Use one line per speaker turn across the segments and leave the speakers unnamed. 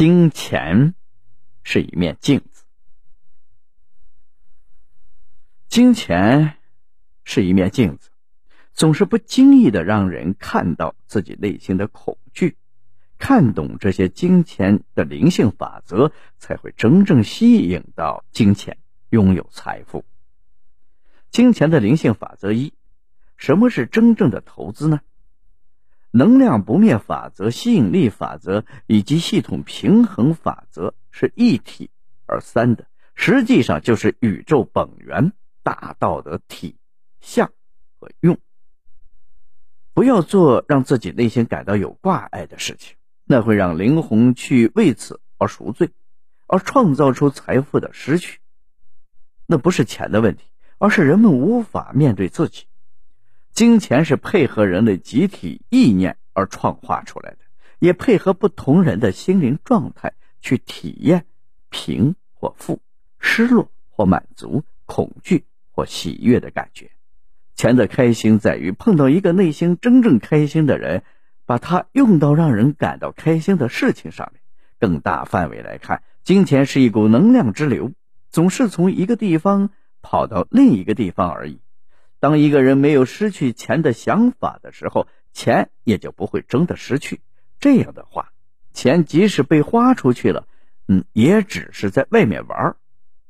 金钱是一面镜子，金钱是一面镜子，总是不经意的让人看到自己内心的恐惧。看懂这些金钱的灵性法则，才会真正吸引到金钱，拥有财富。金钱的灵性法则一：什么是真正的投资呢？能量不灭法则、吸引力法则以及系统平衡法则是一体而三的，实际上就是宇宙本源大道的体、相和用。不要做让自己内心感到有挂碍的事情，那会让灵魂去为此而赎罪，而创造出财富的失去。那不是钱的问题，而是人们无法面对自己。金钱是配合人的集体意念而创化出来的，也配合不同人的心灵状态去体验贫或富、失落或满足、恐惧或喜悦的感觉。钱的开心在于碰到一个内心真正开心的人，把它用到让人感到开心的事情上面。更大范围来看，金钱是一股能量之流，总是从一个地方跑到另一个地方而已。当一个人没有失去钱的想法的时候，钱也就不会真的失去。这样的话，钱即使被花出去了，嗯，也只是在外面玩。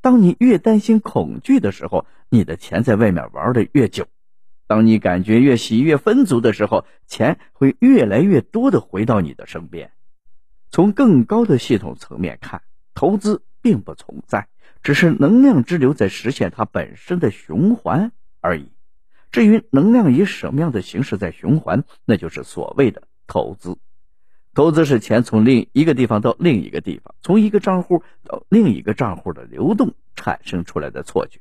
当你越担心恐惧的时候，你的钱在外面玩的越久；当你感觉越喜悦丰足的时候，钱会越来越多的回到你的身边。从更高的系统层面看，投资并不存在，只是能量之流在实现它本身的循环而已。至于能量以什么样的形式在循环，那就是所谓的投资。投资是钱从另一个地方到另一个地方，从一个账户到另一个账户的流动产生出来的错觉。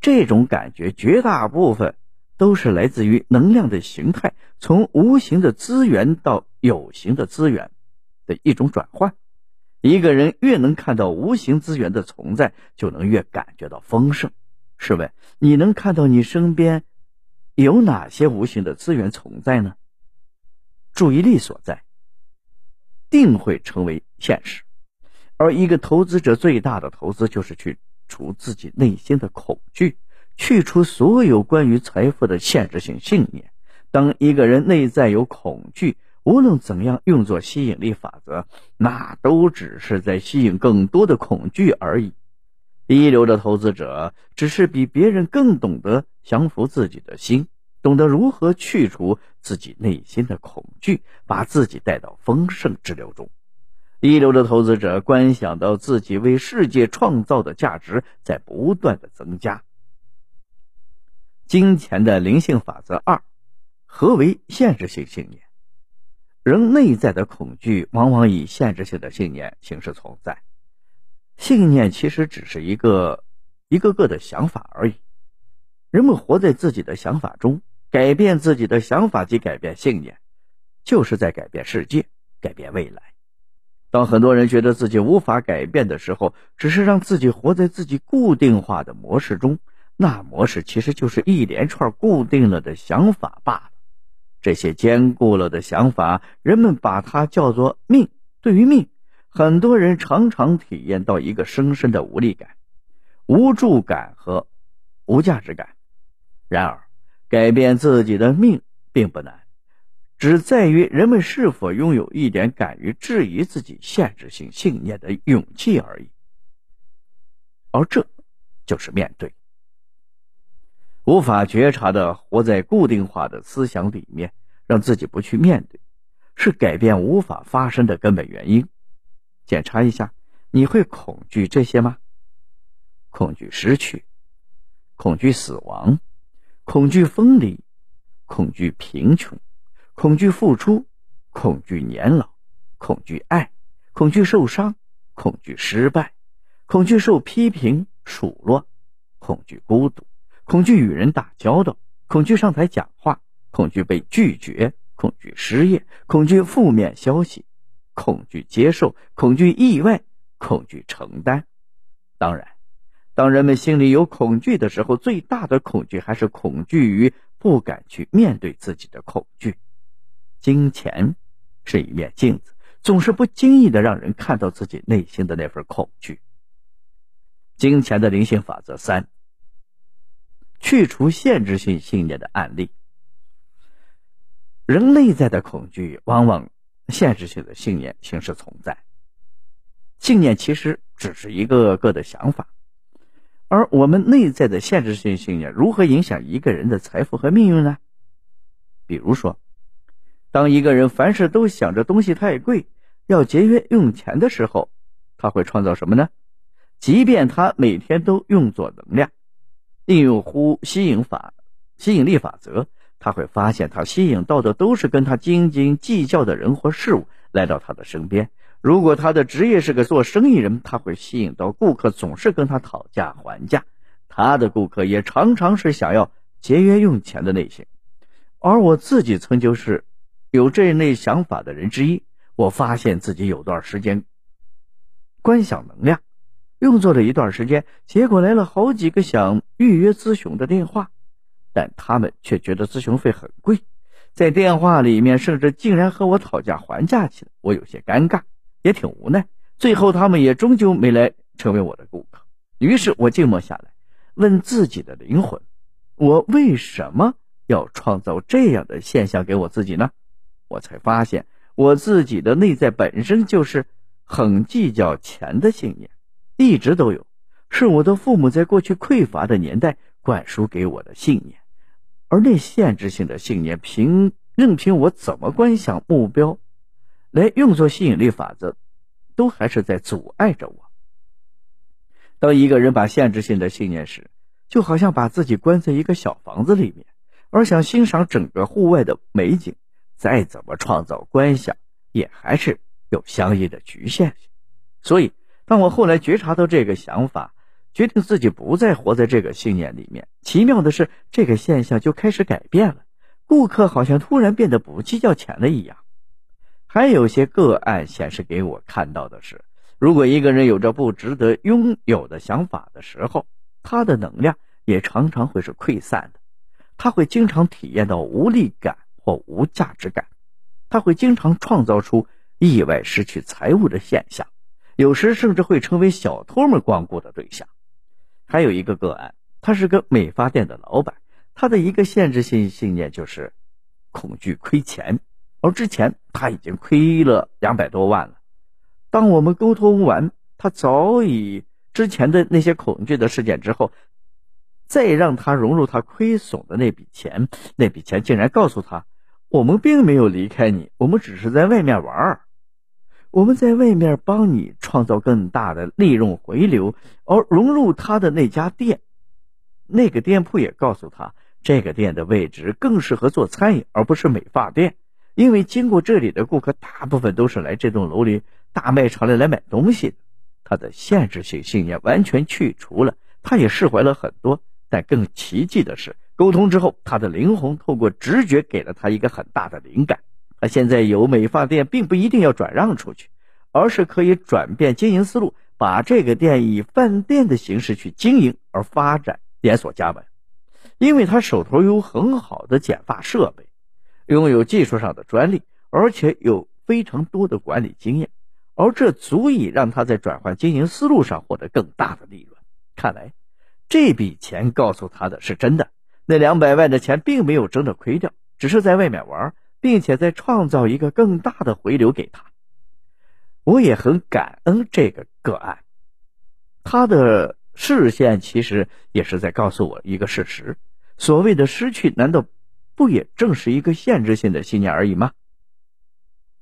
这种感觉绝大部分都是来自于能量的形态从无形的资源到有形的资源的一种转换。一个人越能看到无形资源的存在，就能越感觉到丰盛。试问，你能看到你身边？有哪些无形的资源存在呢？注意力所在，定会成为现实。而一个投资者最大的投资，就是去除自己内心的恐惧，去除所有关于财富的限制性信念。当一个人内在有恐惧，无论怎样用作吸引力法则，那都只是在吸引更多的恐惧而已。一流的投资者只是比别人更懂得降服自己的心，懂得如何去除自己内心的恐惧，把自己带到丰盛之流中。一流的投资者观想到自己为世界创造的价值在不断的增加。金钱的灵性法则二：何为限制性信念？人内在的恐惧往往以限制性的信念形式存在。信念其实只是一个一个个的想法而已。人们活在自己的想法中，改变自己的想法及改变信念，就是在改变世界，改变未来。当很多人觉得自己无法改变的时候，只是让自己活在自己固定化的模式中。那模式其实就是一连串固定了的想法罢了。这些坚固了的想法，人们把它叫做命。对于命。很多人常常体验到一个深深的无力感、无助感和无价值感。然而，改变自己的命并不难，只在于人们是否拥有一点敢于质疑自己限制性信念的勇气而已。而这，就是面对无法觉察的活在固定化的思想里面，让自己不去面对，是改变无法发生的根本原因。检查一下，你会恐惧这些吗？恐惧失去，恐惧死亡，恐惧分离，恐惧贫穷，恐惧付出，恐惧年老，恐惧爱，恐惧受伤，恐惧失败，恐惧受批评数落，恐惧孤独，恐惧与人打交道，恐惧上台讲话，恐惧被拒绝，恐惧失业，恐惧负面消息。恐惧接受，恐惧意外，恐惧承担。当然，当人们心里有恐惧的时候，最大的恐惧还是恐惧于不敢去面对自己的恐惧。金钱是一面镜子，总是不经意的让人看到自己内心的那份恐惧。金钱的灵性法则三：去除限制性信念的案例。人内在的恐惧，往往限制性的信念形式存在。信念其实只是一个个的想法，而我们内在的限制性信念如何影响一个人的财富和命运呢？比如说，当一个人凡事都想着东西太贵，要节约用钱的时候，他会创造什么呢？即便他每天都用作能量，应用呼吸引法、吸引力法则，他会发现他吸引到的都是跟他斤斤计较的人或事物来到他的身边。如果他的职业是个做生意人，他会吸引到顾客总是跟他讨价还价。他的顾客也常常是想要节约用钱的类型。而我自己曾经是有这类想法的人之一。我发现自己有段时间观想能量用作了一段时间，结果来了好几个想预约咨询的电话，但他们却觉得咨询费很贵，在电话里面甚至竟然和我讨价还价起来。我有些尴尬。也挺无奈，最后他们也终究没来成为我的顾客。于是我静默下来，问自己的灵魂：我为什么要创造这样的现象给我自己呢？我才发现，我自己的内在本身就是很计较钱的信念，一直都有，是我的父母在过去匮乏的年代灌输给我的信念，而那限制性的信念，凭任凭我怎么观想目标。来用作吸引力法则，都还是在阻碍着我。当一个人把限制性的信念时，就好像把自己关在一个小房子里面，而想欣赏整个户外的美景，再怎么创造观想，也还是有相应的局限性。所以，当我后来觉察到这个想法，决定自己不再活在这个信念里面，奇妙的是，这个现象就开始改变了。顾客好像突然变得不计较钱了一样。还有些个案显示给我看到的是，如果一个人有着不值得拥有的想法的时候，他的能量也常常会是溃散的。他会经常体验到无力感或无价值感，他会经常创造出意外失去财物的现象，有时甚至会成为小偷们光顾的对象。还有一个个案，他是个美发店的老板，他的一个限制性信念就是恐惧亏钱。而之前他已经亏了两百多万了。当我们沟通完他早已之前的那些恐惧的事件之后，再让他融入他亏损的那笔钱，那笔钱竟然告诉他：“我们并没有离开你，我们只是在外面玩儿，我们在外面帮你创造更大的利润回流。”而融入他的那家店，那个店铺也告诉他，这个店的位置更适合做餐饮，而不是美发店。因为经过这里的顾客大部分都是来这栋楼里大卖场里来买东西的，他的限制性信念完全去除了，他也释怀了很多。但更奇迹的是，沟通之后，他的灵魂透过直觉给了他一个很大的灵感。他现在有美发店，并不一定要转让出去，而是可以转变经营思路，把这个店以饭店的形式去经营而发展连锁加盟。因为他手头有很好的剪发设备。拥有技术上的专利，而且有非常多的管理经验，而这足以让他在转换经营思路上获得更大的利润。看来，这笔钱告诉他的是真的。那两百万的钱并没有真的亏掉，只是在外面玩，并且在创造一个更大的回流给他。我也很感恩这个个案，他的视线其实也是在告诉我一个事实：所谓的失去，难道？不也正是一个限制性的信念而已吗？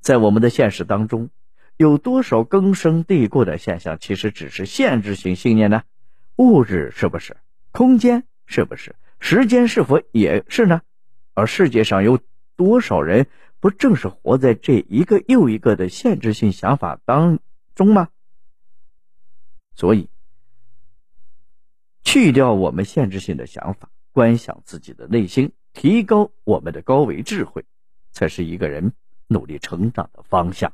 在我们的现实当中，有多少根深蒂固的现象其实只是限制性信念呢？物质是不是？空间是不是？时间是否也是呢？而世界上有多少人不正是活在这一个又一个的限制性想法当中吗？所以，去掉我们限制性的想法，观想自己的内心。提高我们的高维智慧，才是一个人努力成长的方向。